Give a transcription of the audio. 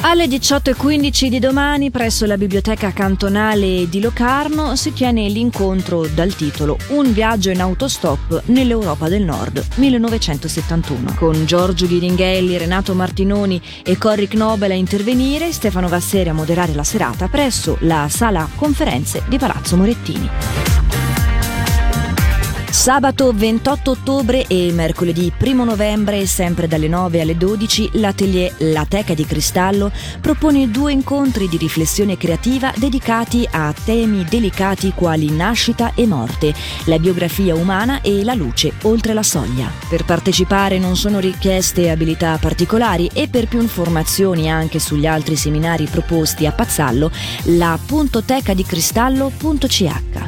Alle 18.15 di domani presso la biblioteca cantonale di Locarno si tiene l'incontro dal titolo Un viaggio in autostop nell'Europa del Nord 1971 con Giorgio Ghiringhelli, Renato Martinoni e Corri Knobel a intervenire, Stefano Vasseri a moderare la serata presso la sala conferenze di Palazzo Morettini. Sabato 28 ottobre e mercoledì 1 novembre, sempre dalle 9 alle 12, l'atelier La Teca di Cristallo propone due incontri di riflessione creativa dedicati a temi delicati quali nascita e morte, la biografia umana e la luce oltre la soglia. Per partecipare non sono richieste abilità particolari e per più informazioni anche sugli altri seminari proposti a Pazzallo, la puntotecadicristallo.ch.